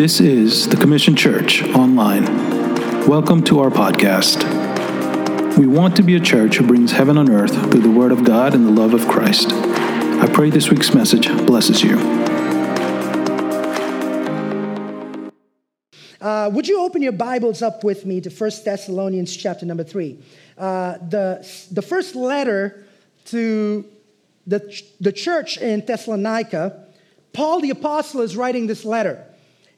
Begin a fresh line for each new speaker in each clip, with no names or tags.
This is the Commission Church Online. Welcome to our podcast. We want to be a church who brings heaven on earth through the Word of God and the love of Christ. I pray this week's message blesses you.
Uh, would you open your Bibles up with me to 1 Thessalonians chapter number 3? Uh, the, the first letter to the, the church in Thessalonica, Paul the Apostle is writing this letter.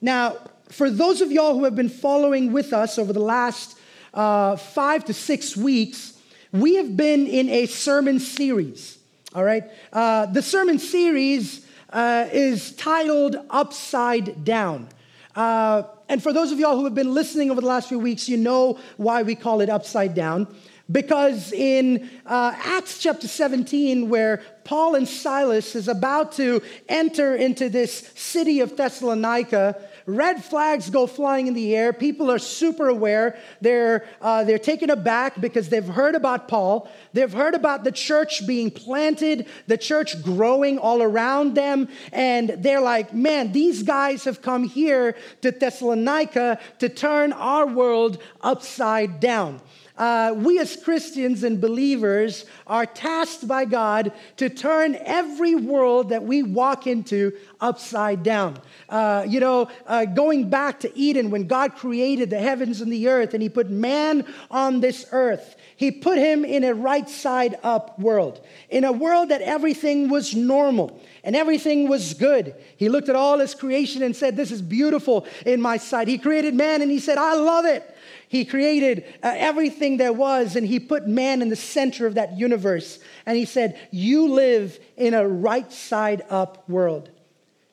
Now, for those of y'all who have been following with us over the last uh, five to six weeks, we have been in a sermon series. All right? Uh, the sermon series uh, is titled Upside Down. Uh, and for those of y'all who have been listening over the last few weeks, you know why we call it Upside Down. Because in uh, Acts chapter 17, where Paul and Silas is about to enter into this city of Thessalonica, red flags go flying in the air. People are super aware. They're, uh, they're taken aback because they've heard about Paul. They've heard about the church being planted, the church growing all around them. And they're like, man, these guys have come here to Thessalonica to turn our world upside down uh, we as Christians and believers are tasked by God to turn every world that we walk into upside down. Uh, you know, uh, going back to Eden when God created the heavens and the earth and He put man on this earth, He put him in a right side up world, in a world that everything was normal and everything was good. He looked at all his creation and said, This is beautiful in my sight. He created man and he said, I love it. He created uh, everything there was and he put man in the center of that universe. And he said, You live in a right side up world.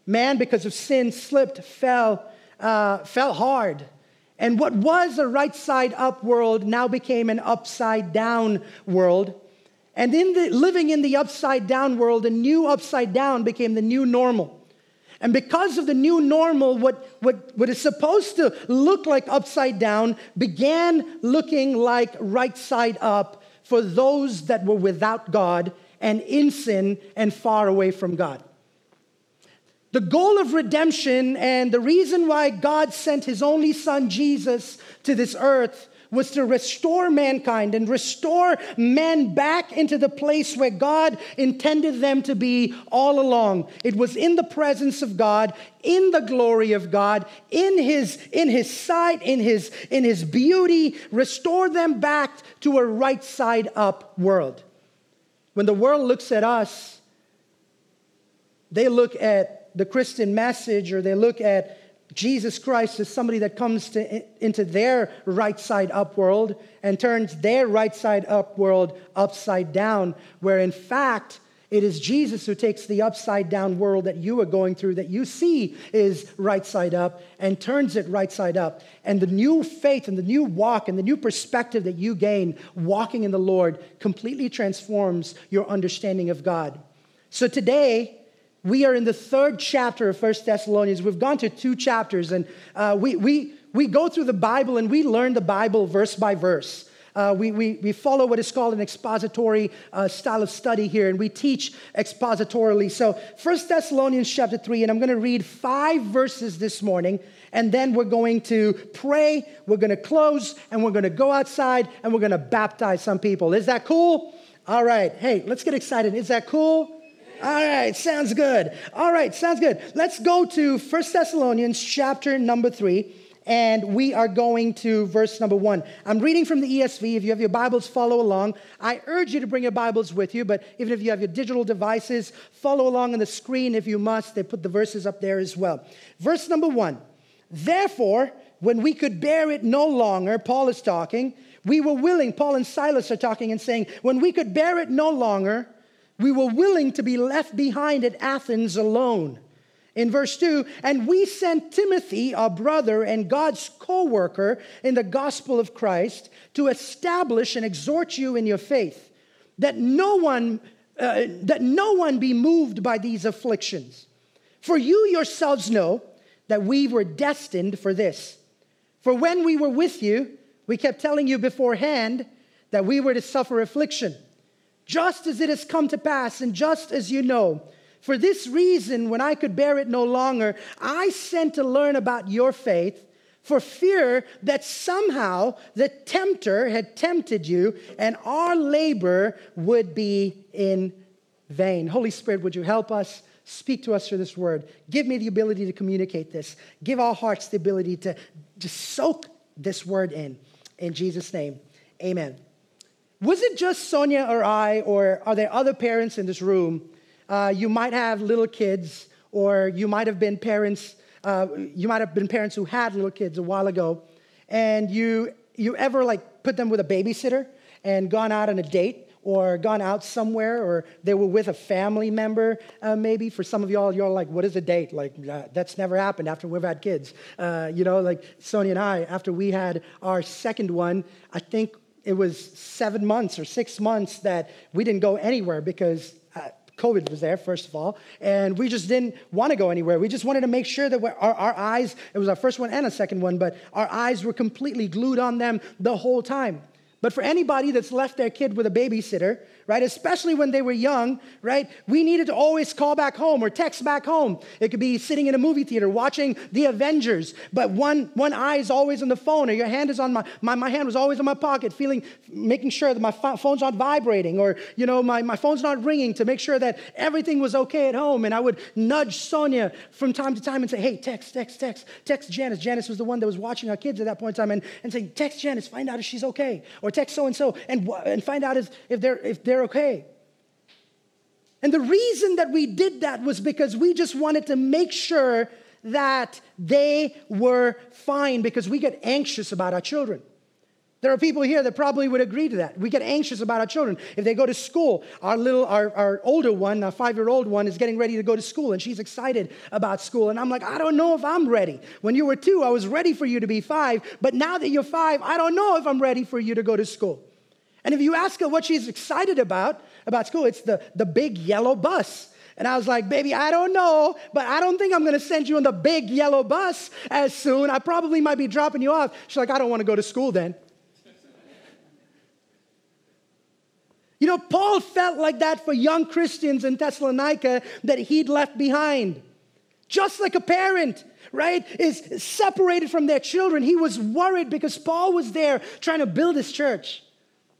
Man, because of sin, slipped, fell, uh, fell hard. And what was a right side up world now became an upside down world. And in the, living in the upside down world, a new upside down became the new normal. And because of the new normal, what, what, what is supposed to look like upside down began looking like right side up for those that were without God and in sin and far away from God. The goal of redemption and the reason why God sent his only son Jesus to this earth was to restore mankind and restore men back into the place where God intended them to be all along. It was in the presence of God, in the glory of God, in his, in his sight, in his, in his beauty, restore them back to a right side up world. When the world looks at us, they look at the Christian message or they look at Jesus Christ is somebody that comes to, into their right side up world and turns their right side up world upside down, where in fact, it is Jesus who takes the upside down world that you are going through, that you see is right side up, and turns it right side up. And the new faith and the new walk and the new perspective that you gain walking in the Lord completely transforms your understanding of God. So today, we are in the third chapter of First Thessalonians. We've gone to two chapters, and uh, we, we, we go through the Bible and we learn the Bible verse by verse. Uh, we, we, we follow what is called an expository uh, style of study here, and we teach expositorily. So, First Thessalonians chapter 3, and I'm going to read five verses this morning, and then we're going to pray, we're going to close, and we're going to go outside, and we're going to baptize some people. Is that cool? All right. Hey, let's get excited. Is that cool? All right, sounds good. All right, sounds good. Let's go to First Thessalonians chapter number 3 and we are going to verse number 1. I'm reading from the ESV. If you have your Bibles, follow along. I urge you to bring your Bibles with you, but even if you have your digital devices, follow along on the screen if you must. They put the verses up there as well. Verse number 1. Therefore, when we could bear it no longer, Paul is talking, we were willing, Paul and Silas are talking and saying, when we could bear it no longer, we were willing to be left behind at Athens alone. In verse 2, and we sent Timothy, our brother and God's co worker in the gospel of Christ, to establish and exhort you in your faith, that no one, uh, that no one be moved by these afflictions. For you yourselves know that we were destined for this. For when we were with you, we kept telling you beforehand that we were to suffer affliction just as it has come to pass, and just as you know, For this reason, when I could bear it no longer, I sent to learn about your faith for fear that somehow the tempter had tempted you and our labor would be in vain. Holy Spirit, would you help us? Speak to us through this word. Give me the ability to communicate this. Give our hearts the ability to just soak this word in. In Jesus' name, amen. Was it just Sonia or I, or are there other parents in this room? Uh, you might have little kids, or you might have been parents. Uh, you might have been parents who had little kids a while ago, and you you ever like put them with a babysitter and gone out on a date or gone out somewhere or they were with a family member uh, maybe for some of y'all you're like what is a date like uh, that's never happened after we've had kids uh, you know like sonia and i after we had our second one i think it was seven months or six months that we didn't go anywhere because uh, COVID was there, first of all, and we just didn't want to go anywhere. We just wanted to make sure that our, our eyes, it was our first one and a second one, but our eyes were completely glued on them the whole time. But for anybody that's left their kid with a babysitter, right, especially when they were young, right, we needed to always call back home or text back home. It could be sitting in a movie theater watching The Avengers, but one, one eye is always on the phone or your hand is on my, my, my hand was always in my pocket, feeling, making sure that my phone's not vibrating or, you know, my, my phone's not ringing to make sure that everything was okay at home. And I would nudge Sonia from time to time and say, hey, text, text, text, text Janice. Janice was the one that was watching our kids at that point in time and, and saying, text Janice, find out if she's okay. Or text so and so and, and find out if, if, they're, if they're okay. And the reason that we did that was because we just wanted to make sure that they were fine because we get anxious about our children. There are people here that probably would agree to that. We get anxious about our children. If they go to school, our little, our, our older one, our five year old one, is getting ready to go to school and she's excited about school. And I'm like, I don't know if I'm ready. When you were two, I was ready for you to be five. But now that you're five, I don't know if I'm ready for you to go to school. And if you ask her what she's excited about, about school, it's the, the big yellow bus. And I was like, baby, I don't know, but I don't think I'm gonna send you on the big yellow bus as soon. I probably might be dropping you off. She's like, I don't wanna go to school then. You know, Paul felt like that for young Christians in Thessalonica that he'd left behind. Just like a parent, right, is separated from their children. He was worried because Paul was there trying to build his church.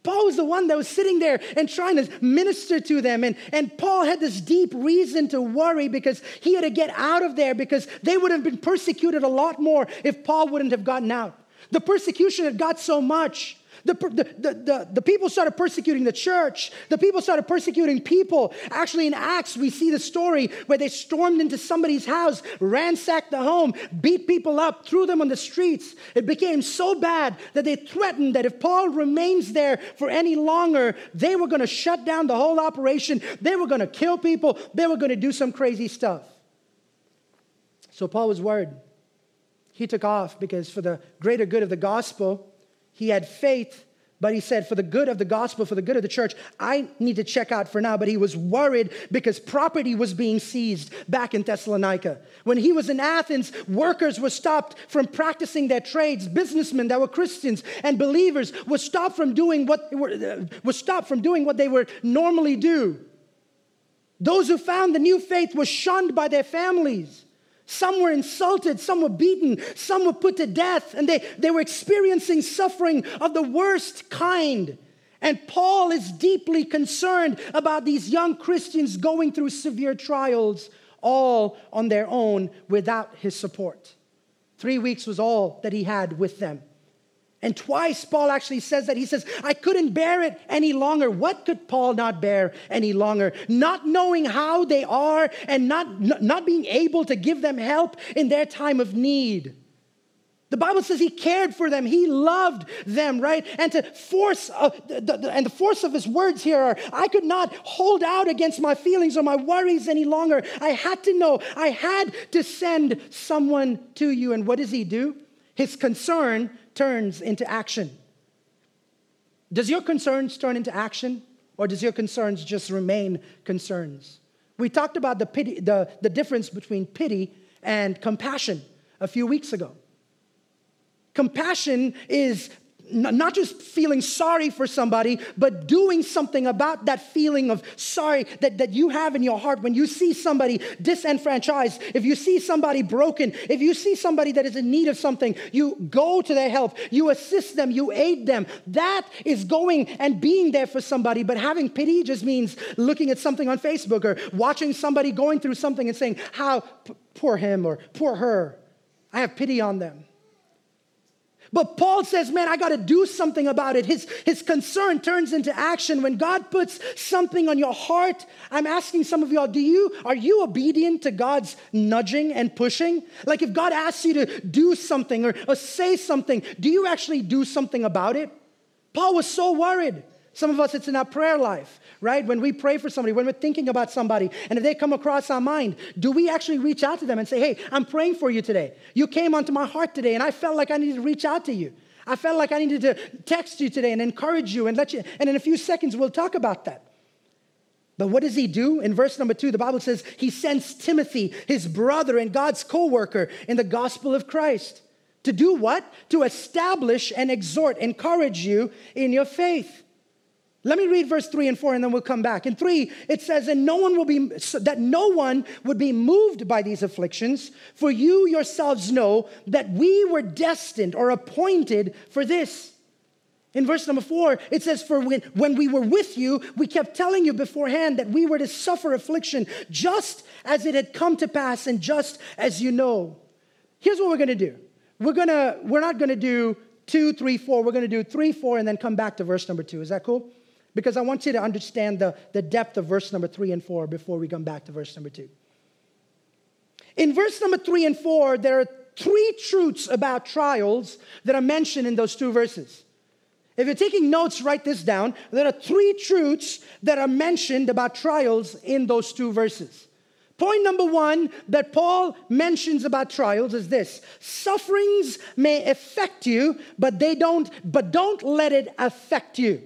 Paul was the one that was sitting there and trying to minister to them. And, and Paul had this deep reason to worry because he had to get out of there because they would have been persecuted a lot more if Paul wouldn't have gotten out. The persecution had got so much the, the, the, the, people started persecuting the church. The people started persecuting people. Actually, in Acts, we see the story where they stormed into somebody's house, ransacked the home, beat people up, threw them on the streets. It became so bad that they threatened that if Paul remains there for any longer, they were going to shut down the whole operation. They were going to kill people. They were going to do some crazy stuff. So Paul was worried. He took off because, for the greater good of the gospel, he had faith, but he said, for the good of the gospel, for the good of the church, I need to check out for now. But he was worried because property was being seized back in Thessalonica. When he was in Athens, workers were stopped from practicing their trades. Businessmen that were Christians and believers were stopped from doing what were, uh, were stopped from doing what they would normally do. Those who found the new faith were shunned by their families. Some were insulted, some were beaten, some were put to death, and they, they were experiencing suffering of the worst kind. And Paul is deeply concerned about these young Christians going through severe trials all on their own without his support. Three weeks was all that he had with them. And twice Paul actually says that. He says, I couldn't bear it any longer. What could Paul not bear any longer? Not knowing how they are and not, not being able to give them help in their time of need. The Bible says he cared for them, he loved them, right? And to force, uh, the, the, and the force of his words here are I could not hold out against my feelings or my worries any longer. I had to know, I had to send someone to you. And what does he do? His concern turns into action. Does your concerns turn into action, or does your concerns just remain concerns? We talked about the, pity, the, the difference between pity and compassion a few weeks ago. Compassion is not just feeling sorry for somebody, but doing something about that feeling of sorry that, that you have in your heart when you see somebody disenfranchised, if you see somebody broken, if you see somebody that is in need of something, you go to their help, you assist them, you aid them. That is going and being there for somebody. But having pity just means looking at something on Facebook or watching somebody going through something and saying, How poor him or poor her. I have pity on them. But Paul says, man, I got to do something about it. His, his concern turns into action. When God puts something on your heart, I'm asking some of y'all, do you, are you obedient to God's nudging and pushing? Like if God asks you to do something or, or say something, do you actually do something about it? Paul was so worried. Some of us, it's in our prayer life, right? When we pray for somebody, when we're thinking about somebody, and if they come across our mind, do we actually reach out to them and say, hey, I'm praying for you today? You came onto my heart today, and I felt like I needed to reach out to you. I felt like I needed to text you today and encourage you and let you, and in a few seconds, we'll talk about that. But what does he do? In verse number two, the Bible says he sends Timothy, his brother and God's co worker in the gospel of Christ. To do what? To establish and exhort, encourage you in your faith. Let me read verse 3 and 4 and then we'll come back. In 3, it says, And no one will be, that no one would be moved by these afflictions, for you yourselves know that we were destined or appointed for this. In verse number 4, it says, For when, when we were with you, we kept telling you beforehand that we were to suffer affliction, just as it had come to pass and just as you know. Here's what we're gonna do. We're gonna, we're not gonna do two, three, four. We're gonna do three, four, and then come back to verse number two. Is that cool? Because I want you to understand the, the depth of verse number three and four before we come back to verse number two. In verse number three and four, there are three truths about trials that are mentioned in those two verses. If you're taking notes, write this down. There are three truths that are mentioned about trials in those two verses. Point number one that Paul mentions about trials is this sufferings may affect you, but they don't, but don't let it affect you.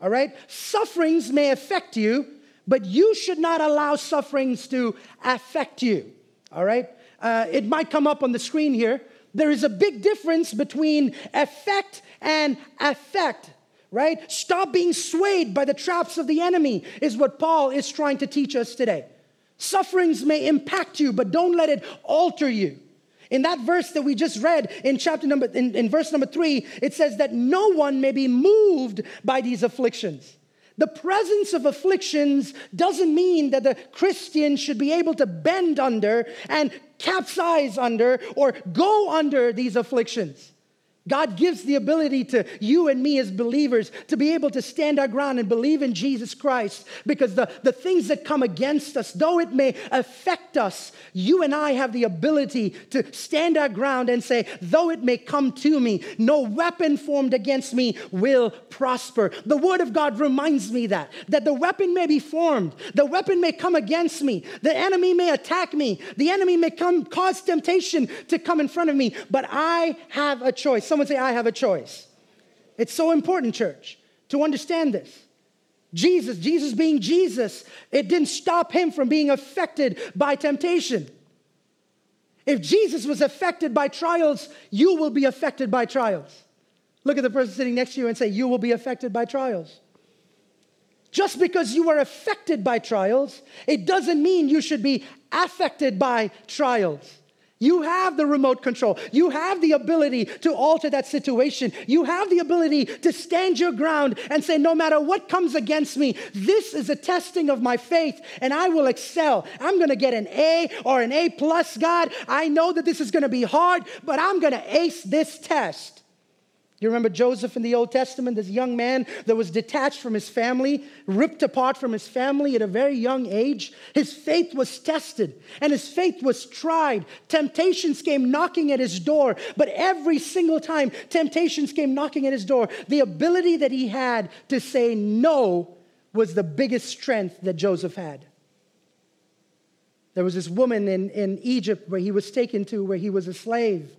All right? Sufferings may affect you, but you should not allow sufferings to affect you. All right? Uh, it might come up on the screen here. There is a big difference between effect and affect, right? Stop being swayed by the traps of the enemy, is what Paul is trying to teach us today. Sufferings may impact you, but don't let it alter you. In that verse that we just read in chapter number, in, in verse number three, it says that no one may be moved by these afflictions. The presence of afflictions doesn't mean that the Christian should be able to bend under and capsize under or go under these afflictions. God gives the ability to you and me as believers to be able to stand our ground and believe in Jesus Christ because the, the things that come against us, though it may affect us, you and I have the ability to stand our ground and say, though it may come to me, no weapon formed against me will prosper. The word of God reminds me that, that the weapon may be formed, the weapon may come against me, the enemy may attack me, the enemy may come cause temptation to come in front of me, but I have a choice. Someone say, I have a choice. It's so important, church, to understand this. Jesus, Jesus being Jesus, it didn't stop him from being affected by temptation. If Jesus was affected by trials, you will be affected by trials. Look at the person sitting next to you and say, You will be affected by trials. Just because you are affected by trials, it doesn't mean you should be affected by trials. You have the remote control. You have the ability to alter that situation. You have the ability to stand your ground and say, no matter what comes against me, this is a testing of my faith and I will excel. I'm going to get an A or an A plus, God. I know that this is going to be hard, but I'm going to ace this test. You remember Joseph in the Old Testament, this young man that was detached from his family, ripped apart from his family at a very young age? His faith was tested and his faith was tried. Temptations came knocking at his door, but every single time temptations came knocking at his door, the ability that he had to say no was the biggest strength that Joseph had. There was this woman in, in Egypt where he was taken to, where he was a slave.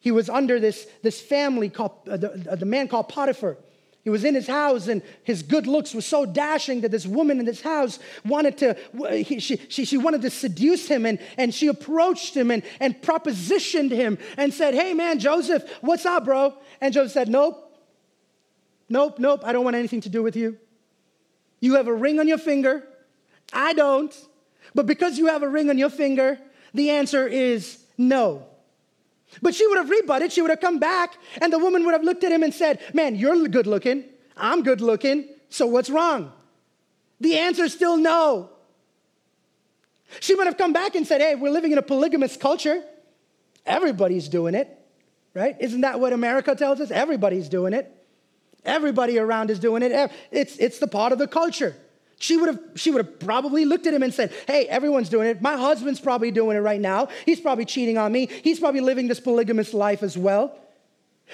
He was under this, this family called, uh, the, uh, the man called Potiphar. He was in his house, and his good looks were so dashing that this woman in this house wanted to, he, she, she, she wanted to seduce him, and, and she approached him and, and propositioned him and said, Hey man, Joseph, what's up, bro? And Joseph said, Nope, Nope, nope, I don't want anything to do with you. You have a ring on your finger. I don't. But because you have a ring on your finger, the answer is no. But she would have rebutted. She would have come back, and the woman would have looked at him and said, Man, you're good looking. I'm good looking. So what's wrong? The answer is still no. She would have come back and said, Hey, we're living in a polygamous culture. Everybody's doing it, right? Isn't that what America tells us? Everybody's doing it. Everybody around is doing it. It's, it's the part of the culture. She would, have, she would have probably looked at him and said, Hey, everyone's doing it. My husband's probably doing it right now. He's probably cheating on me. He's probably living this polygamous life as well.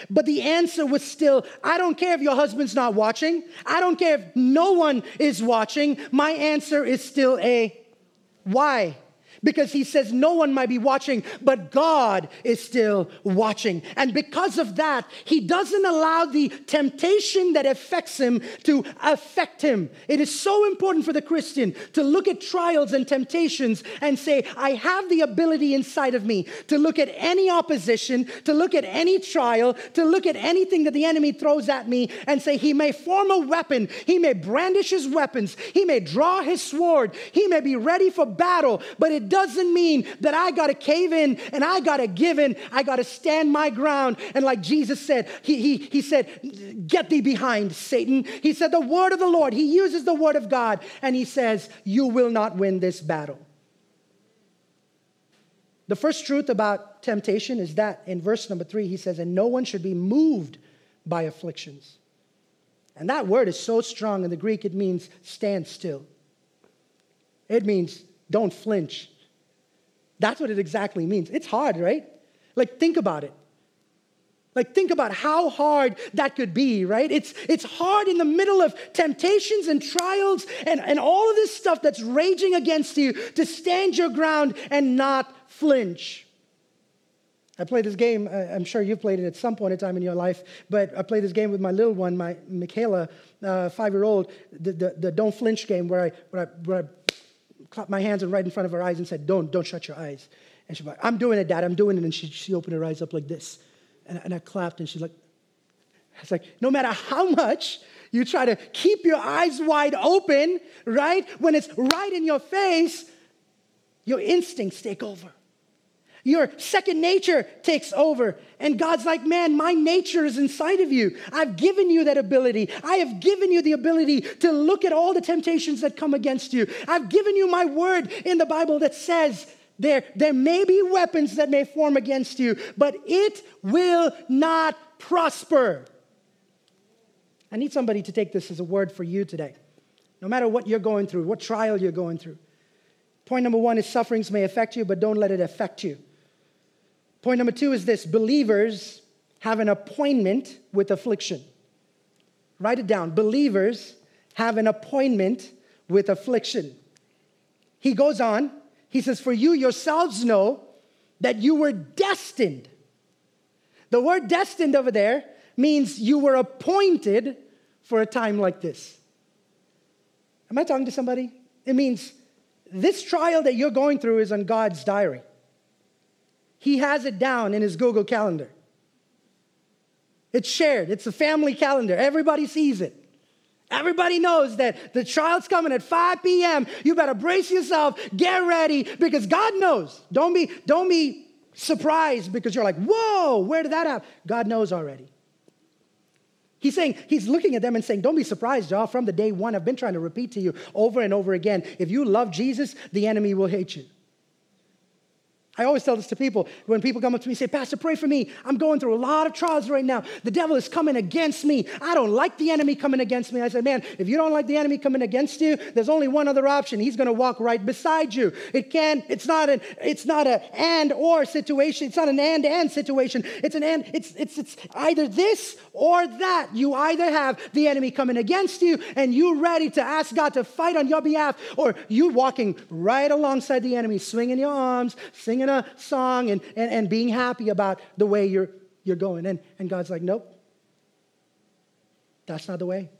But the answer was still I don't care if your husband's not watching. I don't care if no one is watching. My answer is still a why? Because he says no one might be watching, but God is still watching. And because of that, he doesn't allow the temptation that affects him to affect him. It is so important for the Christian to look at trials and temptations and say, I have the ability inside of me to look at any opposition, to look at any trial, to look at anything that the enemy throws at me and say, He may form a weapon, he may brandish his weapons, he may draw his sword, he may be ready for battle, but it doesn't mean that I got to cave in and I got to give in. I got to stand my ground. And like Jesus said, he, he, he said, Get thee behind, Satan. He said, The word of the Lord. He uses the word of God and he says, You will not win this battle. The first truth about temptation is that in verse number three, he says, And no one should be moved by afflictions. And that word is so strong in the Greek, it means stand still. It means don't flinch. That's what it exactly means. It's hard, right? Like, think about it. Like, think about how hard that could be, right? It's, it's hard in the middle of temptations and trials and, and all of this stuff that's raging against you to stand your ground and not flinch. I play this game, I'm sure you've played it at some point in time in your life, but I play this game with my little one, my Michaela, uh, five year old, the, the, the, don't flinch game where I, where I, where I clapped my hands and right in front of her eyes and said, Don't, don't shut your eyes. And she's like, I'm doing it, Dad, I'm doing it. And she, she opened her eyes up like this. And, and I clapped, and she's like, It's like, no matter how much you try to keep your eyes wide open, right? When it's right in your face, your instincts take over. Your second nature takes over. And God's like, man, my nature is inside of you. I've given you that ability. I have given you the ability to look at all the temptations that come against you. I've given you my word in the Bible that says, there, there may be weapons that may form against you, but it will not prosper. I need somebody to take this as a word for you today. No matter what you're going through, what trial you're going through. Point number one is sufferings may affect you, but don't let it affect you. Point number two is this believers have an appointment with affliction. Write it down. Believers have an appointment with affliction. He goes on, he says, For you yourselves know that you were destined. The word destined over there means you were appointed for a time like this. Am I talking to somebody? It means this trial that you're going through is on God's diary. He has it down in his Google Calendar. It's shared, it's a family calendar. Everybody sees it. Everybody knows that the child's coming at 5 p.m. You better brace yourself, get ready, because God knows. Don't be, don't be surprised because you're like, whoa, where did that happen? God knows already. He's saying, he's looking at them and saying, Don't be surprised, y'all. From the day one, I've been trying to repeat to you over and over again. If you love Jesus, the enemy will hate you. I always tell this to people when people come up to me and say, Pastor, pray for me. I'm going through a lot of trials right now. The devil is coming against me. I don't like the enemy coming against me. I said, Man, if you don't like the enemy coming against you, there's only one other option. He's going to walk right beside you. It can, it's not an, it's not an and or situation. It's not an and and situation. It's an and, it's, it's, it's either this or that. You either have the enemy coming against you and you ready to ask God to fight on your behalf, or you walking right alongside the enemy, swinging your arms, singing singing a song and, and, and being happy about the way you're, you're going. And, and God's like, nope, that's not the way.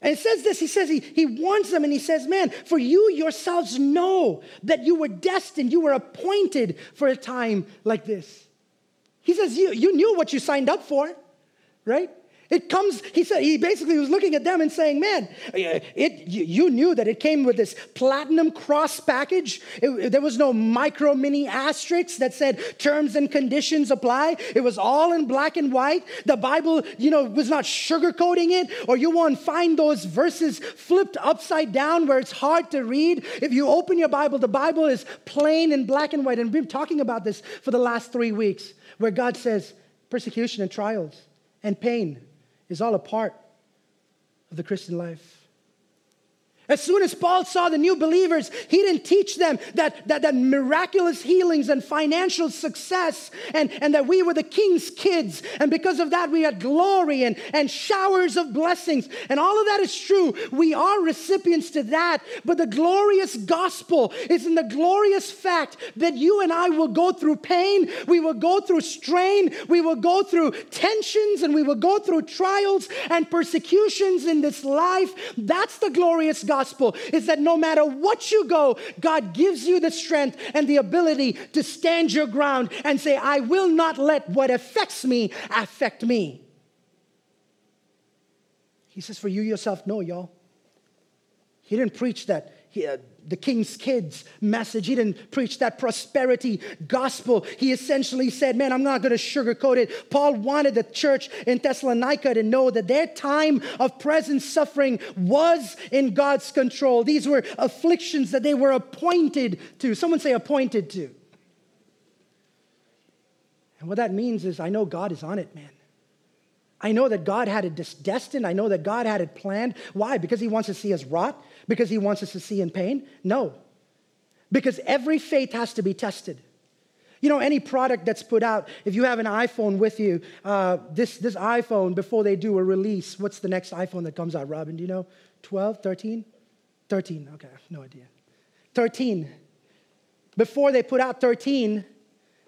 And it says this, he says, he, he warns them and he says, Man, for you yourselves know that you were destined, you were appointed for a time like this. He says, You, you knew what you signed up for, right? It comes, he said, he basically was looking at them and saying, man, it, you knew that it came with this platinum cross package. It, there was no micro mini asterisks that said terms and conditions apply. It was all in black and white. The Bible, you know, was not sugarcoating it, or you won't find those verses flipped upside down where it's hard to read. If you open your Bible, the Bible is plain in black and white. And we've been talking about this for the last three weeks, where God says persecution and trials and pain is all a part of the Christian life. As soon as Paul saw the new believers, he didn't teach them that, that, that miraculous healings and financial success and, and that we were the king's kids. And because of that, we had glory and, and showers of blessings. And all of that is true. We are recipients to that. But the glorious gospel is in the glorious fact that you and I will go through pain, we will go through strain, we will go through tensions, and we will go through trials and persecutions in this life. That's the glorious gospel gospel is that know matter what you go, God gives you the strength and the ability to stand your ground and say, I will not let what affects me affect me. He says, For you yourself no, y'all. He didn't preach that. He, uh, the king's kids message. He didn't preach that prosperity gospel. He essentially said, Man, I'm not going to sugarcoat it. Paul wanted the church in Thessalonica to know that their time of present suffering was in God's control. These were afflictions that they were appointed to. Someone say, appointed to. And what that means is, I know God is on it, man. I know that God had it destined. I know that God had it planned. Why? Because He wants to see us rot? Because He wants us to see in pain? No. Because every faith has to be tested. You know, any product that's put out, if you have an iPhone with you, uh, this, this iPhone, before they do a release, what's the next iPhone that comes out, Robin? Do you know? 12, 13? 13, okay, no idea. 13. Before they put out 13,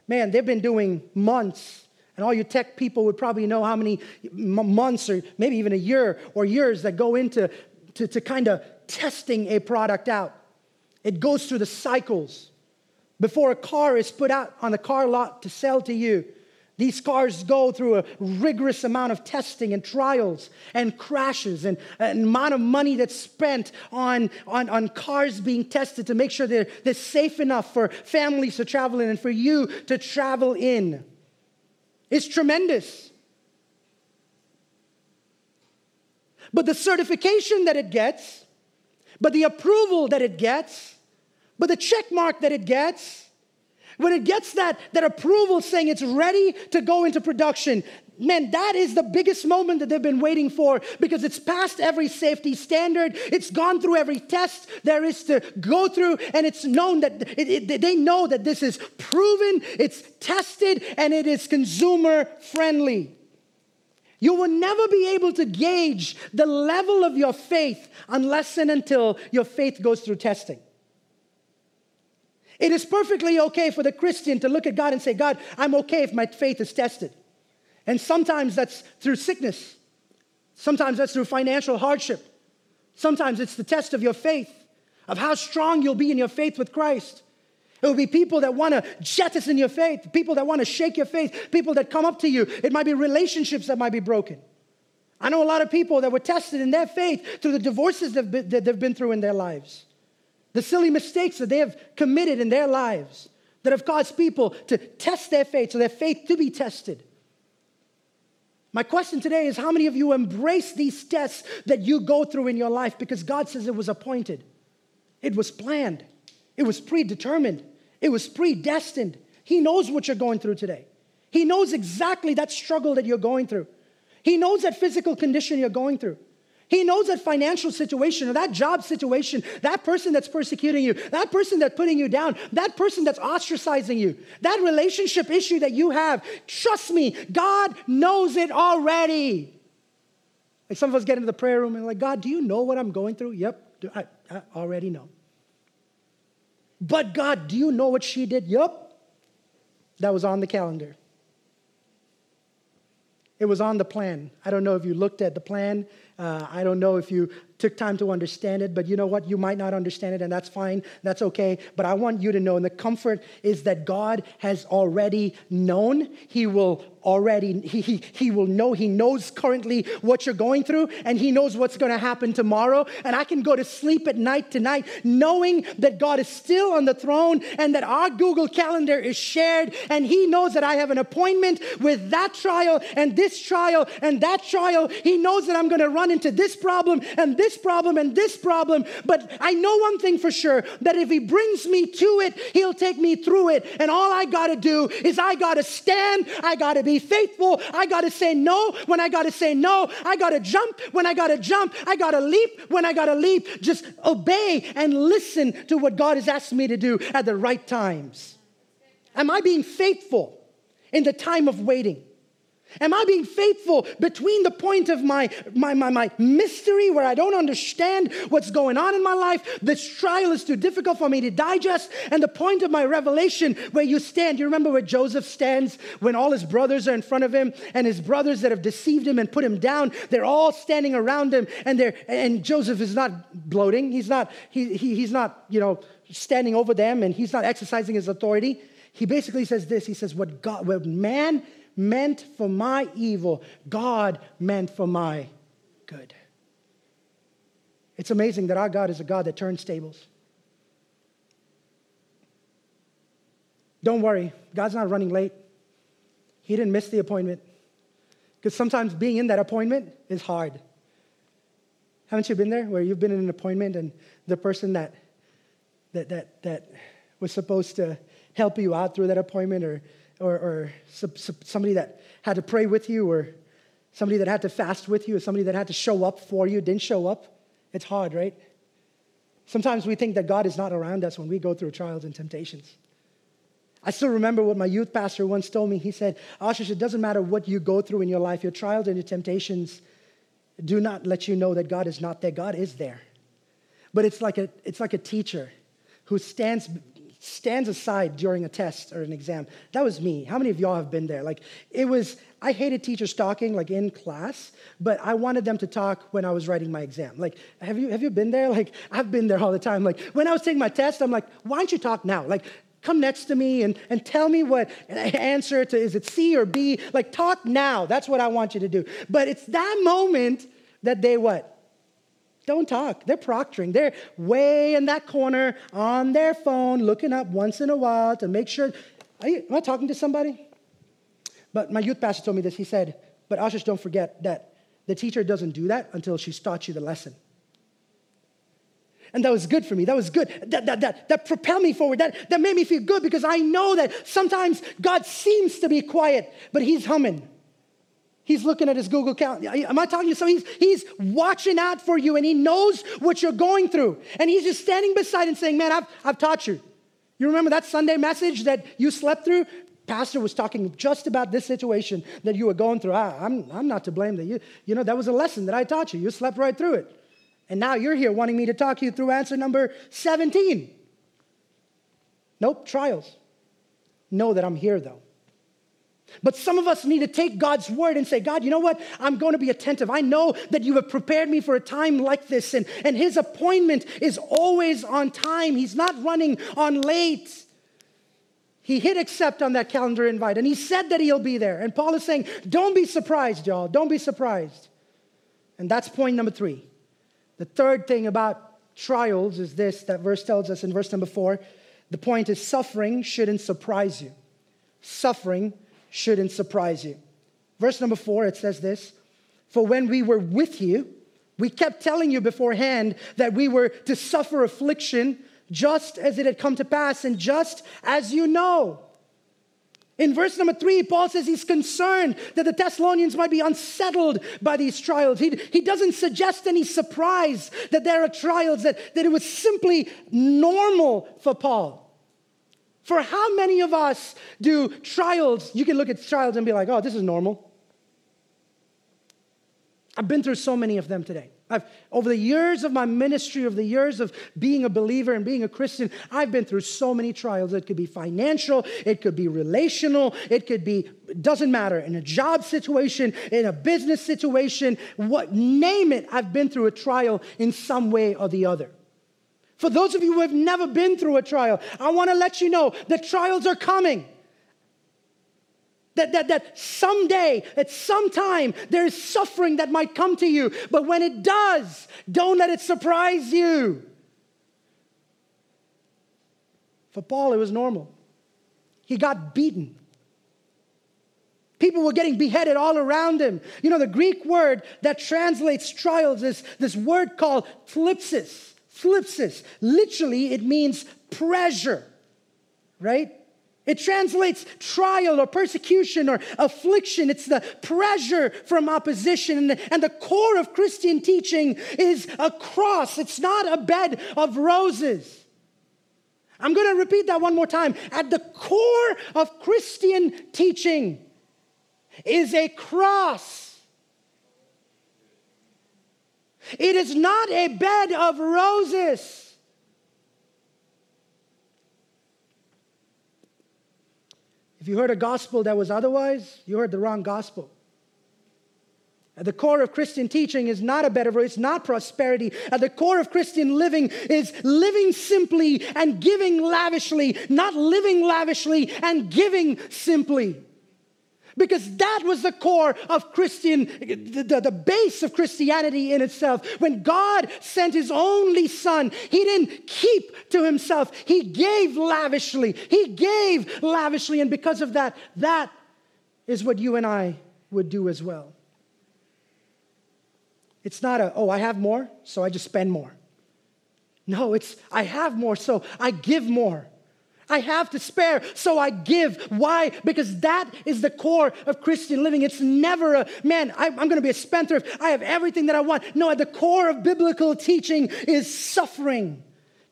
man, they've been doing months and all you tech people would probably know how many months or maybe even a year or years that go into to, to kind of testing a product out. It goes through the cycles. Before a car is put out on the car lot to sell to you, these cars go through a rigorous amount of testing and trials and crashes and an amount of money that's spent on, on, on cars being tested to make sure they're, they're safe enough for families to travel in and for you to travel in. It's tremendous. But the certification that it gets, but the approval that it gets, but the check mark that it gets, when it gets that, that approval saying it's ready to go into production, Man, that is the biggest moment that they've been waiting for because it's passed every safety standard. It's gone through every test there is to go through, and it's known that it, it, they know that this is proven, it's tested, and it is consumer friendly. You will never be able to gauge the level of your faith unless and until your faith goes through testing. It is perfectly okay for the Christian to look at God and say, God, I'm okay if my faith is tested. And sometimes that's through sickness. Sometimes that's through financial hardship. Sometimes it's the test of your faith, of how strong you'll be in your faith with Christ. It will be people that want to jettison your faith, people that want to shake your faith, people that come up to you. It might be relationships that might be broken. I know a lot of people that were tested in their faith through the divorces that they've been through in their lives, the silly mistakes that they have committed in their lives that have caused people to test their faith, so their faith to be tested. My question today is how many of you embrace these tests that you go through in your life because God says it was appointed, it was planned, it was predetermined, it was predestined. He knows what you're going through today. He knows exactly that struggle that you're going through. He knows that physical condition you're going through. He knows that financial situation or that job situation, that person that's persecuting you, that person that's putting you down, that person that's ostracizing you, that relationship issue that you have. Trust me, God knows it already. Like some of us get into the prayer room and like, God, do you know what I'm going through? Yep, I, I already know. But God, do you know what she did? Yep. That was on the calendar. It was on the plan. I don't know if you looked at the plan Uh, I don't know if you took time to understand it, but you know what? You might not understand it, and that's fine. That's okay. But I want you to know, and the comfort is that God has already known. He will already, he, he, he will know, he knows currently what you're going through, and he knows what's going to happen tomorrow. And I can go to sleep at night tonight knowing that God is still on the throne and that our Google Calendar is shared, and he knows that I have an appointment with that trial and this trial and that trial. He knows that I'm going to run into this problem and this problem and this problem. But I know one thing for sure that if he brings me to it, he'll take me through it. And all I got to do is I got to stand, I got to be faithful. I got to say no when I got to say no. I got to jump when I got to jump. I got to leap when I got to leap. Just obey and listen to what God has asked me to do at the right times. Am I being faithful in the time of waiting? Am I being faithful between the point of my, my, my, my mystery where I don't understand what's going on in my life? This trial is too difficult for me to digest, and the point of my revelation where you stand. You remember where Joseph stands when all his brothers are in front of him, and his brothers that have deceived him and put him down, they're all standing around him, and they're and Joseph is not gloating. He's not, he, he, he's not, you know, standing over them, and he's not exercising his authority. He basically says this: He says, What God, what man meant for my evil, God meant for my good. It's amazing that our God is a God that turns tables. Don't worry, God's not running late. He didn't miss the appointment. Because sometimes being in that appointment is hard. Haven't you been there where you've been in an appointment and the person that that that that was supposed to help you out through that appointment or or, or somebody that had to pray with you, or somebody that had to fast with you, or somebody that had to show up for you didn't show up. It's hard, right? Sometimes we think that God is not around us when we go through trials and temptations. I still remember what my youth pastor once told me. He said, Ashish, it doesn't matter what you go through in your life, your trials and your temptations do not let you know that God is not there. God is there. But it's like a, it's like a teacher who stands stands aside during a test or an exam. That was me. How many of y'all have been there? Like, it was, I hated teachers talking, like in class, but I wanted them to talk when I was writing my exam. Like, have you, have you been there? Like, I've been there all the time. Like, when I was taking my test, I'm like, why don't you talk now? Like, come next to me and, and tell me what answer to, is it C or B? Like, talk now. That's what I want you to do. But it's that moment that they what? Don't talk. They're proctoring. They're way in that corner on their phone, looking up once in a while to make sure. You, am I talking to somebody? But my youth pastor told me this. He said, But Ashish, don't forget that the teacher doesn't do that until she's taught you the lesson. And that was good for me. That was good. That, that, that, that propelled me forward. That, that made me feel good because I know that sometimes God seems to be quiet, but He's humming. He's looking at his Google account. Am I talking to so he's, he's watching out for you and he knows what you're going through. And he's just standing beside and saying, Man, I've, I've taught you. You remember that Sunday message that you slept through? Pastor was talking just about this situation that you were going through. I, I'm, I'm not to blame that you, you know, that was a lesson that I taught you. You slept right through it. And now you're here wanting me to talk you through answer number 17. Nope, trials. Know that I'm here though. But some of us need to take God's word and say, God, you know what? I'm going to be attentive. I know that you have prepared me for a time like this, and, and his appointment is always on time. He's not running on late. He hit accept on that calendar invite, and he said that he'll be there. And Paul is saying, Don't be surprised, y'all. Don't be surprised. And that's point number three. The third thing about trials is this that verse tells us in verse number four. The point is suffering shouldn't surprise you. Suffering shouldn't surprise you. Verse number four, it says this For when we were with you, we kept telling you beforehand that we were to suffer affliction just as it had come to pass, and just as you know. In verse number three, Paul says he's concerned that the Thessalonians might be unsettled by these trials. He, he doesn't suggest any surprise that there are trials, that, that it was simply normal for Paul. For how many of us do trials, you can look at trials and be like, oh, this is normal? I've been through so many of them today. I've, over the years of my ministry, over the years of being a believer and being a Christian, I've been through so many trials. It could be financial, it could be relational, it could be, doesn't matter in a job situation, in a business situation, what name it, I've been through a trial in some way or the other. For those of you who have never been through a trial, I want to let you know that trials are coming. That, that, that someday, at some time, there's suffering that might come to you. But when it does, don't let it surprise you. For Paul, it was normal. He got beaten. People were getting beheaded all around him. You know, the Greek word that translates trials is this word called thlipsis. Thlipsis. Literally, it means pressure, right? It translates trial or persecution or affliction. It's the pressure from opposition. And the, core of Christian teaching is a cross, it's not a bed of roses. I'm going to repeat that one more time. At the core of Christian teaching is a cross. It is not a bed of roses. If you heard a gospel that was otherwise, you heard the wrong gospel. At the core of Christian teaching is not a bed better, it's not prosperity. At the core of Christian living is living simply and giving lavishly, not living lavishly and giving simply. Because that was the core of Christian, the, the, base of Christianity in itself. When God sent his only son, he didn't keep to himself, he gave lavishly. He gave lavishly. And because of that, that is what you and I would do as well. It's not a, oh, I have more, so I just spend more. No, it's, I have more, so I give more. I have to spare, so I give. Why? Because that is the core of Christian living. It's never a, man, I, am going to be a spendthrift. I have everything that I want. No, at the core of biblical teaching is suffering.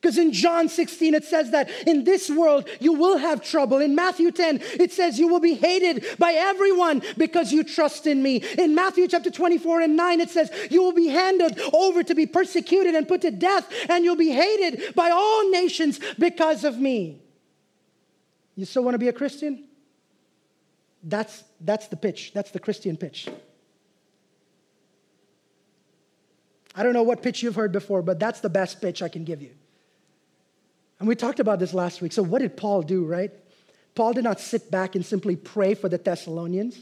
Because in John 16, it says that in this world you will have trouble. In Matthew 10, it says you will be hated by everyone because you trust in me. In Matthew chapter 24 and 9, it says you will be handed over to be persecuted and put to death, and you'll be hated by all nations because of me. You still want to be a Christian? That's, that's the pitch. That's the Christian pitch. I don't know what pitch you've heard before, but that's the best pitch I can give you. And we talked about this last week. So, what did Paul do, right? Paul did not sit back and simply pray for the Thessalonians.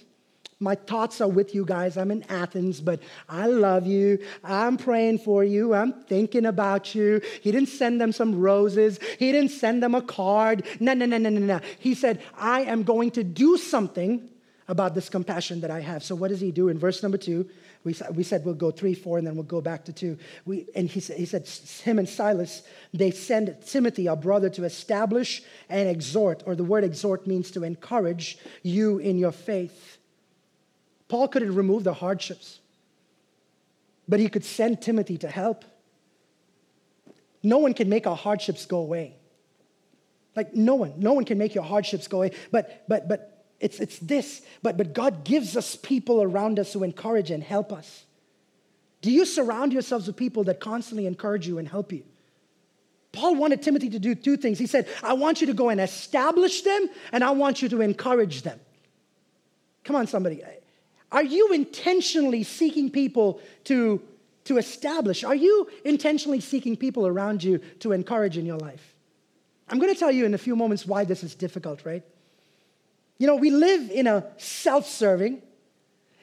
My thoughts are with you guys. I'm in Athens, but I love you. I'm praying for you. I'm thinking about you. He didn't send them some roses. He didn't send them a card. No, no, no, no, no, no. He said, I am going to do something about this compassion that I have. So, what does he do? In verse number two, we, we said we'll go three, four, and then we'll go back to two. We, and he he said, him and Silas, they send Timothy, our brother, to establish and exhort, or the word exhort means to encourage you in your faith Paul couldn't remove the hardships, but he could send Timothy to help. No one can make our hardships go away. Like no one, no one can make your hardships go away. But but but it's it's this. But but God gives us people around us who encourage and help us. Do you surround yourselves with people that constantly encourage you and help you? Paul wanted Timothy to do two things. He said, I want you to go and establish them, and I want you to encourage them. Come on, somebody. Are you intentionally seeking people to, to establish? Are you intentionally seeking people around you to encourage in your life? I'm going to tell you in a few moments why this is difficult, right? You know, we live in a self serving,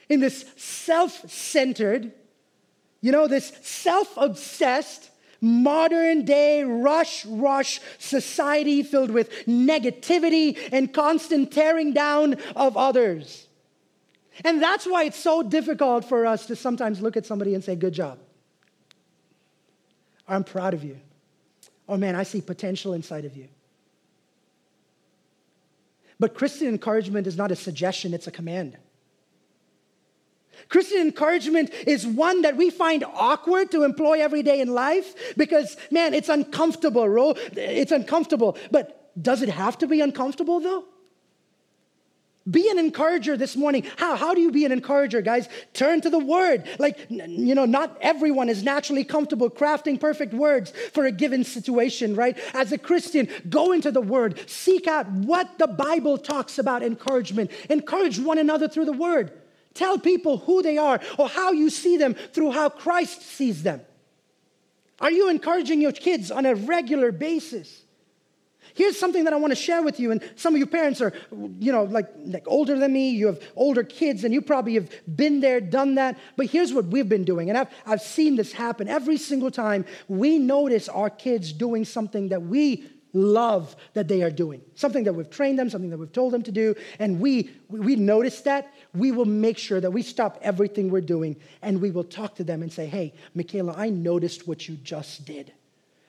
in this self centered, you know, this self obsessed, modern day rush, rush society filled with negativity and constant tearing down of others. And that's why it's so difficult for us to sometimes look at somebody and say, Good job. I'm proud of you. Oh man, I see potential inside of you. But Christian encouragement is not a suggestion, it's a command. Christian encouragement is one that we find awkward to employ every day in life because, man, it's uncomfortable, Ro. It's uncomfortable. But does it have to be uncomfortable, though? Be an encourager this morning. How? How do you be an encourager, guys? Turn to the word. Like, you know, not everyone is naturally comfortable crafting perfect words for a given situation, right? As a Christian, go into the word. Seek out what the Bible talks about encouragement. Encourage one another through the word. Tell people who they are or how you see them through how Christ sees them. Are you encouraging your kids on a regular basis? Here's something that I want to share with you. And some of you parents are, you know, like, like older than me. You have older kids, and you probably have been there, done that. But here's what we've been doing. And I've, I've seen this happen every single time we notice our kids doing something that we love that they are doing something that we've trained them something that we've told them to do and we we notice that we will make sure that we stop everything we're doing and we will talk to them and say hey michaela i noticed what you just did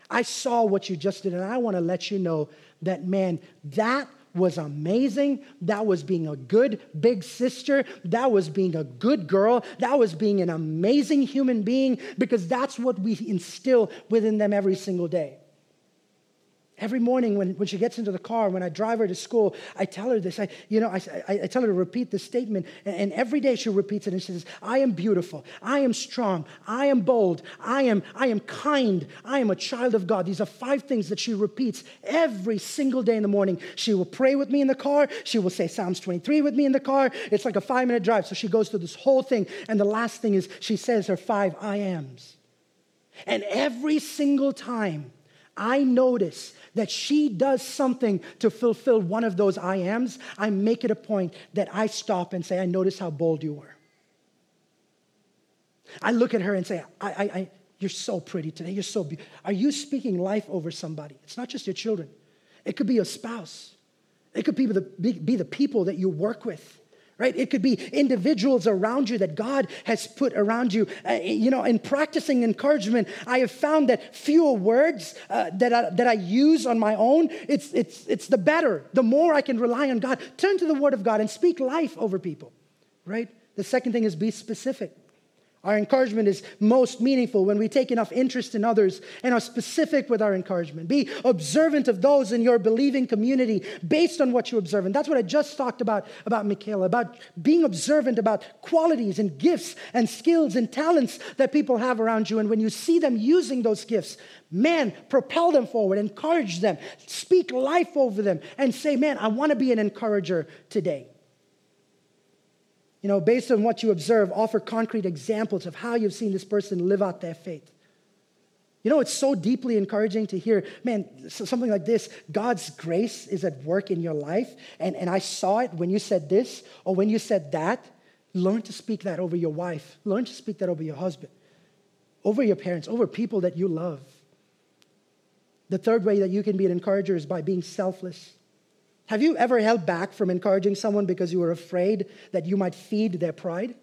I saw what you just did, and I want to let you know that, man, that was amazing. That was being a good big sister. That was being a good girl. That was being an amazing human being because that's what we instill within them every single day. Every morning when, when she gets into the car, when I drive her to school, I tell her this. I, you know, I, I, I tell her to repeat this statement. And, and, every day she repeats it and she says, I am beautiful. I am strong. I am bold. I am, I am kind. I am a child of God. These are five things that she repeats every single day in the morning. She will pray with me in the car. She will say Psalms 23 with me in the car. It's like a five minute drive. So she goes through this whole thing. And the last thing is she says her five I ams. And every single time I notice that she does something to fulfill one of those I ams, I make it a point that I stop and say, I notice how bold you were. I look at her and say, I, I, I You're so pretty today. You're so beautiful. Are you speaking life over somebody? It's not just your children, it could be your spouse, it could be the, be, be the people that you work with right? It could be individuals around you that God has put around you. Uh, you know, in practicing encouragement, I have found that fewer words uh, that, I, that I use on my own, it's, it's, it's the better. The more I can rely on God. Turn to the Word of God and speak life over people, right? The second thing is be specific. Our encouragement is most meaningful when we take enough interest in others and are specific with our encouragement. Be observant of those in your believing community based on what you observe. And that's what I just talked about about Michaela, about being observant about qualities and gifts and skills and talents that people have around you. And when you see them using those gifts, man, propel them forward, encourage them, speak life over them, and say, man, I want to be an encourager today you know, based on what you observe, offer concrete examples of how you've seen this person live out their faith. You know, it's so deeply encouraging to hear, man, something like this God's grace is at work in your life. And, and I saw it when you said this or when you said that. Learn to speak that over your wife, learn to speak that over your husband, over your parents, over people that you love. The third way that you can be an encourager is by being selfless. Have you ever held back from encouraging someone because you were afraid that you might feed their pride?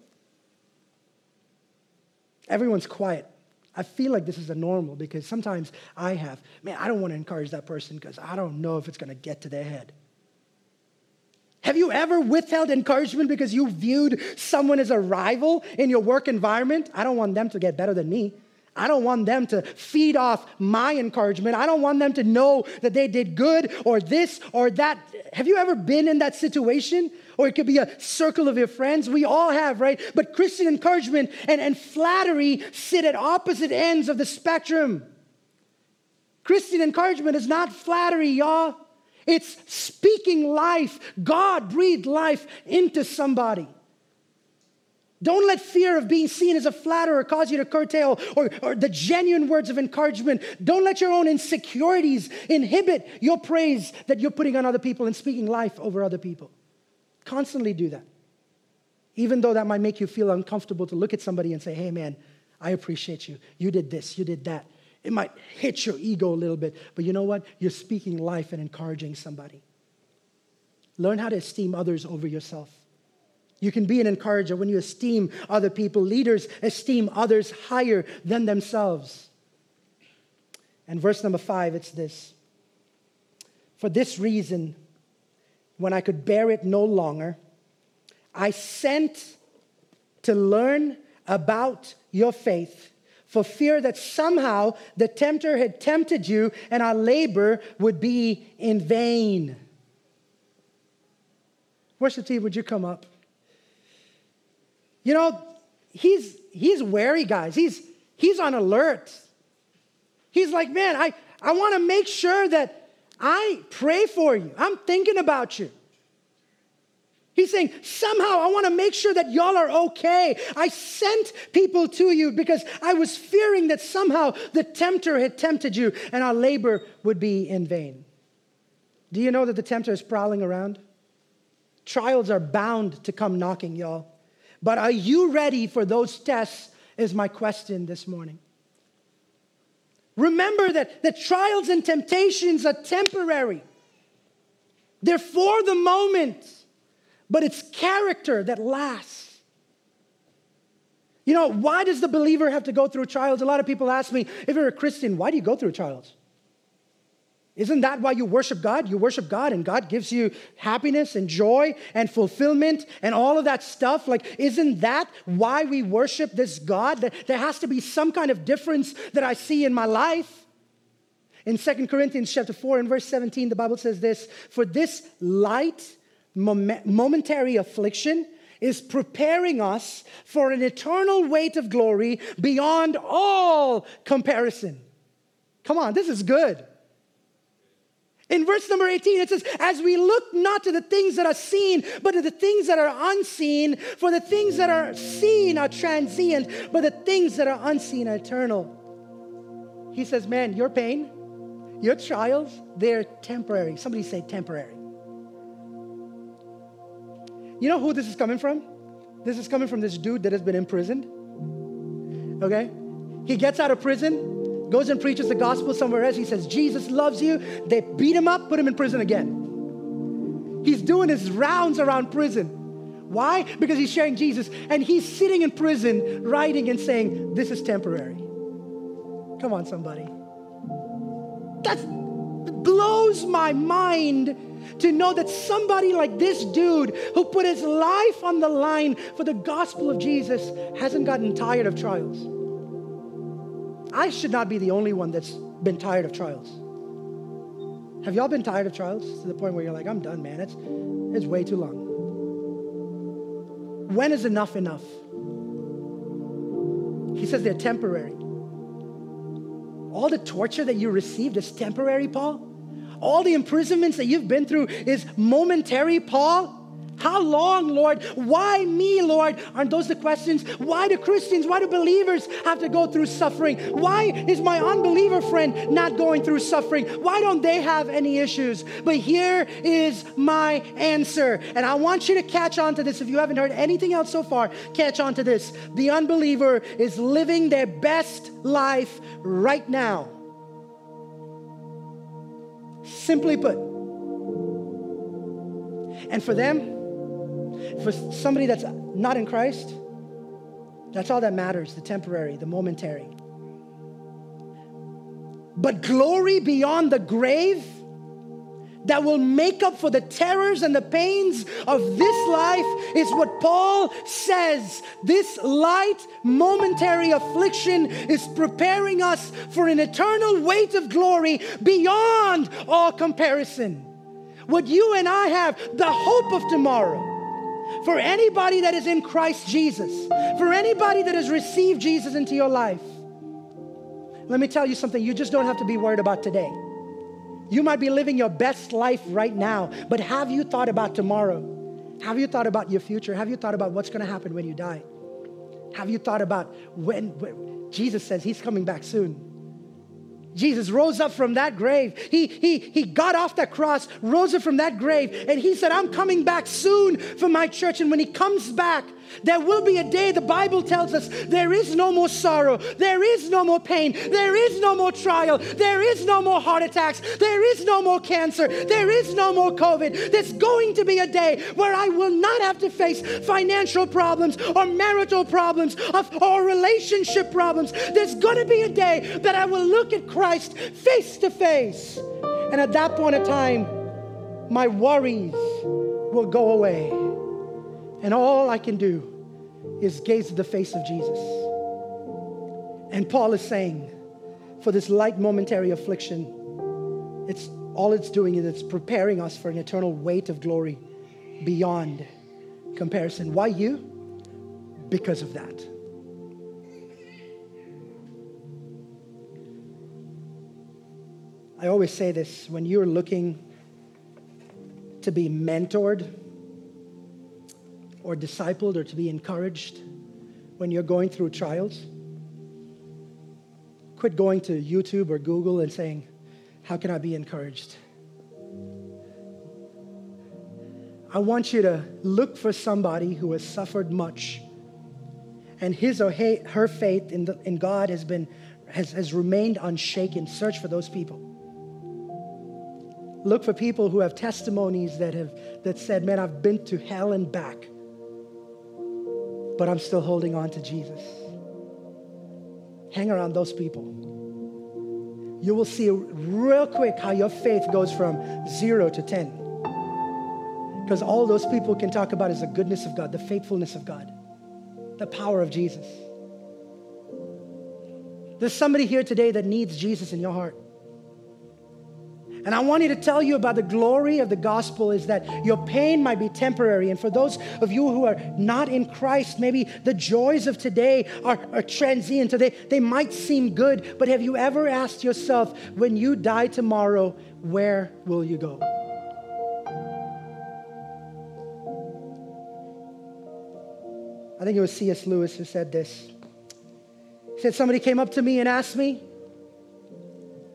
Everyone's quiet. I feel like this is a normal because sometimes I have, man, I don't want to encourage that person because I don't know if it's going to get to their head. Have you ever withheld encouragement because you viewed someone as a rival in your work environment? I don't want them to get better than me. I don't want them to feed off my encouragement. I don't want them to know that they did good or this or that. Have you ever been in that situation? Or it could be a circle of your friends. We all have, right? But Christian encouragement and, and flattery sit at opposite ends of the spectrum. Christian encouragement is not flattery, y'all. It's speaking life. God breathed life into somebody. Don't let fear of being seen as a flatterer cause you to curtail or, or the genuine words of encouragement. Don't let your own insecurities inhibit your praise that you're putting on other people and speaking life over other people. Constantly do that. Even though that might make you feel uncomfortable to look at somebody and say, hey, man, I appreciate you. You did this, you did that. It might hit your ego a little bit, but you know what? You're speaking life and encouraging somebody. Learn how to esteem others over yourself. You can be an encourager when you esteem other people. Leaders esteem others higher than themselves. And verse number five, it's this For this reason, when I could bear it no longer, I sent to learn about your faith for fear that somehow the tempter had tempted you and our labor would be in vain. Worship team, would you come up? You know, he's he's wary, guys. He's he's on alert. He's like, man, I, I want to make sure that I pray for you. I'm thinking about you. He's saying, somehow I want to make sure that y'all are okay. I sent people to you because I was fearing that somehow the tempter had tempted you and our labor would be in vain. Do you know that the tempter is prowling around? Trials are bound to come knocking, y'all. But are you ready for those tests? Is my question this morning. Remember that the trials and temptations are temporary, they're for the moment, but it's character that lasts. You know, why does the believer have to go through trials? A lot of people ask me, if you're a Christian, why do you go through trials? Isn't that why you worship God? You worship God and God gives you happiness and joy and fulfillment and all of that stuff. Like, isn't that why we worship this God? There has to be some kind of difference that I see in my life. In Second Corinthians chapter 4 and verse 17, the Bible says this For this light, momentary affliction is preparing us for an eternal weight of glory beyond all comparison. Come on, this is good. In verse number 18, it says, As we look not to the things that are seen, but to the things that are unseen, for the things that are seen are transient, but the things that are unseen are eternal. He says, Man, your pain, your trials, they're temporary. Somebody say temporary. You know who this is coming from? This is coming from this dude that has been imprisoned. Okay? He gets out of prison, goes and preaches the gospel somewhere else. He says, Jesus loves you. They beat him up, put him in prison again. He's doing his rounds around prison. Why? Because he's sharing Jesus. And he's sitting in prison, writing and saying, This is temporary. Come on, somebody. That blows my mind to know that somebody like this dude who put his life on the line for the gospel of Jesus hasn't gotten tired of trials. I should not be the only one that's been tired of trials. Have y'all been tired of trials to the point where you're like, I'm done, man. It's, it's way too long. When is enough enough? He says they're temporary. All the torture that you received is temporary, Paul. All the imprisonments that you've been through is momentary, Paul. How long, Lord? Why me, Lord? Aren't those the questions? Why do Christians, why do believers have to go through suffering? Why is my unbeliever friend not going through suffering? Why don't they have any issues? But here is my answer. And I want you to catch on to this. If you haven't heard anything else so far, catch on to this. The unbeliever is living their best life right now. Simply put. And for them, for somebody that's not in Christ, that's all that matters the temporary, the momentary. But glory beyond the grave that will make up for the terrors and the pains of this life is what Paul says. This light, momentary affliction is preparing us for an eternal weight of glory beyond all comparison. What you and I have, the hope of tomorrow for anybody that is in Christ Jesus, for anybody that has received Jesus into your life, let me tell you something, you just don't have to be worried about today. You might be living your best life right now, but have you thought about tomorrow? Have you thought about your future? Have you thought about what's going to happen when you die? Have you thought about when, when Jesus says he's coming back soon? Jesus rose up from that grave. He, he, he got off that cross, rose up from that grave, and he said, I'm coming back soon for my church. And when he comes back, there will be a day, the Bible tells us, there is no more sorrow, there is no more pain, there is no more trial, there is no more heart attacks, there is no more cancer, there is no more COVID. There's going to be a day where I will not have to face financial problems or marital problems or relationship problems. There's going to be a day that I will look at Christ face to face. And at that point in time, my worries will go away. And all I can do is gaze at the face of Jesus. And Paul is saying, for this light momentary affliction, it's all it's doing is it's preparing us for an eternal weight of glory beyond comparison. Why you? Because of that. I always say this when you're looking to be mentored or discipled or to be encouraged when you're going through trials, quit going to YouTube or Google and saying, How can I be encouraged? I want you to look for somebody who has suffered much and his or her faith in, the, in God has, been, has, has remained unshaken. Search for those people. Look for people who have testimonies that have that said, "Man, I've been to hell and back, but I'm still holding on to Jesus." Hang around those people. You will see real quick how your faith goes from 0 to 10. Because all those people can talk about is the goodness of God, the faithfulness of God, the power of Jesus. There's somebody here today that needs Jesus in your heart. And I wanted to tell you about the glory of the gospel is that your pain might be temporary. And for those of you who are not in Christ, maybe the joys of today are, are transient. So they, they might seem good, but have you ever asked yourself, when you die tomorrow, where will you go? I think it was C.S. Lewis who said this. He said, Somebody came up to me and asked me,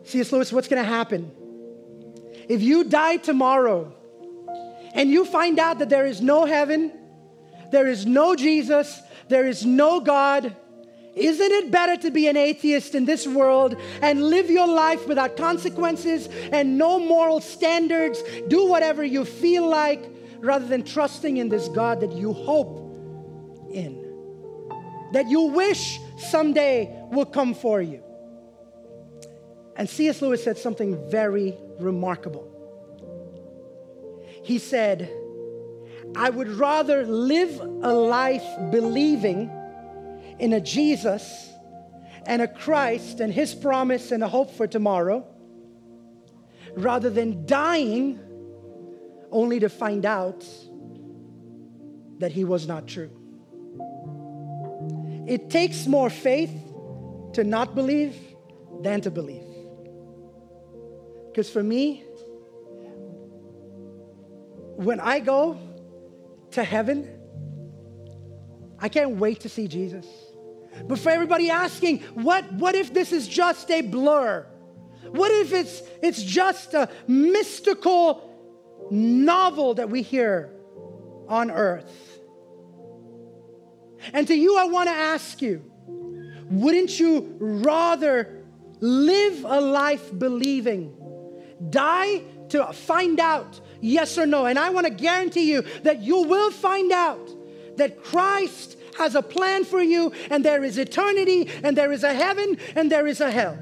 C.S. Lewis, what's going to happen? If you die tomorrow and you find out that there is no heaven, there is no Jesus, there is no God, isn't it better to be an atheist in this world and live your life without consequences and no moral standards? Do whatever you feel like rather than trusting in this God that you hope in, that you wish someday will come for you. And C.S. Lewis said something very remarkable. He said, I would rather live a life believing in a Jesus and a Christ and his promise and a hope for tomorrow rather than dying only to find out that he was not true. It takes more faith to not believe than to believe. Because for me, when I go to heaven, I can't wait to see Jesus. But for everybody asking, what, what if this is just a blur? What if it's, it's just a mystical novel that we hear on earth? And to you, I want to ask you wouldn't you rather live a life believing die to find out yes or no. And I want to guarantee you that you will find out that Christ has a plan for you, and there is eternity, and there is a heaven, and there is a hell.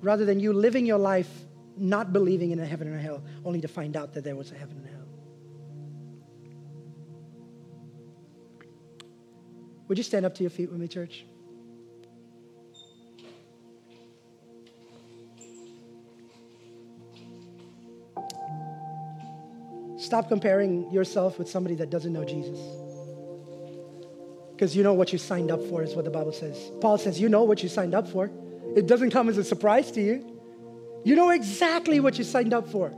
Rather than you living your life not believing in a heaven and a hell, only to find out that there was a heaven and a hell. Would you stand up to your feet with me, church? Stop comparing yourself with somebody that doesn't know Jesus. Because you know what you signed up for, is what the Bible says. Paul says, You know what you signed up for. It doesn't come as a surprise to you. You know exactly what you signed up for.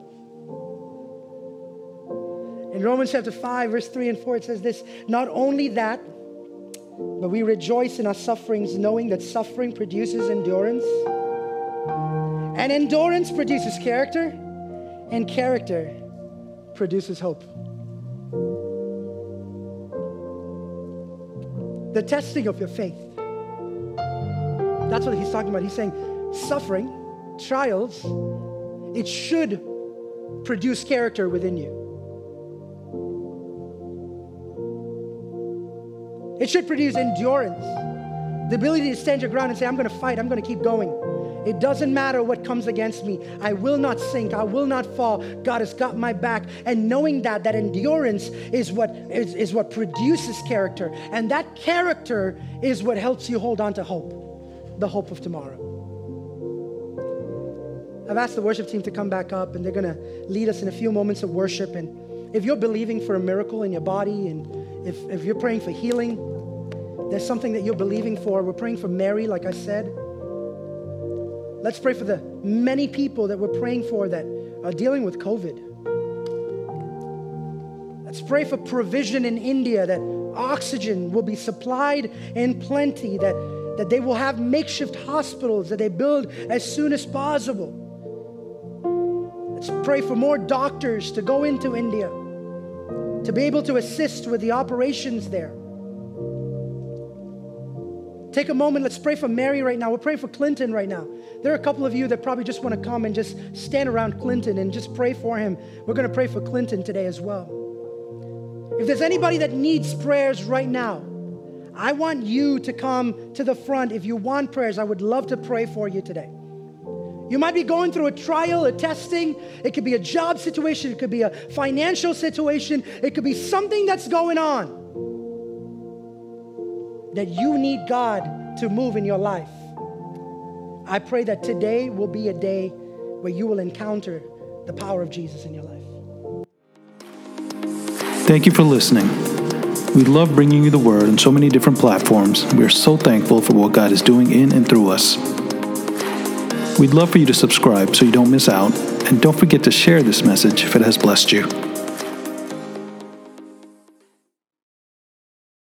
In Romans chapter 5, verse 3 and 4, it says this Not only that, but we rejoice in our sufferings, knowing that suffering produces endurance. And endurance produces character, and character produces hope. The testing of your faith. That's what he's talking about. He's saying suffering, trials, it should produce character within you. It should produce endurance, the ability to stand your ground and say, I'm going to fight, I'm going to keep going. It doesn't matter what comes against me. I will not sink. I will not fall. God has got my back. And knowing that, that endurance is what, is, is what produces character. And that character is what helps you hold on to hope, the hope of tomorrow. I've asked the worship team to come back up, and they're going to lead us in a few moments of worship. And if you're believing for a miracle in your body and if, if you're praying for healing, there's something that you're believing for. We're praying for Mary, like I said. Let's pray for the many people that we're praying for that are dealing with COVID. Let's pray for provision in India that oxygen will be supplied in plenty, that, that they will have makeshift hospitals that they build as soon as possible. Let's pray for more doctors to go into India, to be able to assist with the operations there. Take a moment, let's pray for Mary right now. We're praying for Clinton right now. There are a couple of you that probably just want to come and just stand around Clinton and just pray for him. We're going to pray for Clinton today as well. If there's anybody that needs prayers right now, I want you to come to the front. If you want prayers, I would love to pray for you today. You might be going through a trial, a testing. It could be a job situation, it could be a financial situation, it could be something that's going on that you need God to move in your life. I pray that today will be a day where you will encounter the power of Jesus in your life.
Thank you for listening. We love bringing you the word on so many different platforms. We are so thankful for what God is doing in and through us. We'd love for you to subscribe so you don't miss out, and don't forget to share this message if it has blessed you.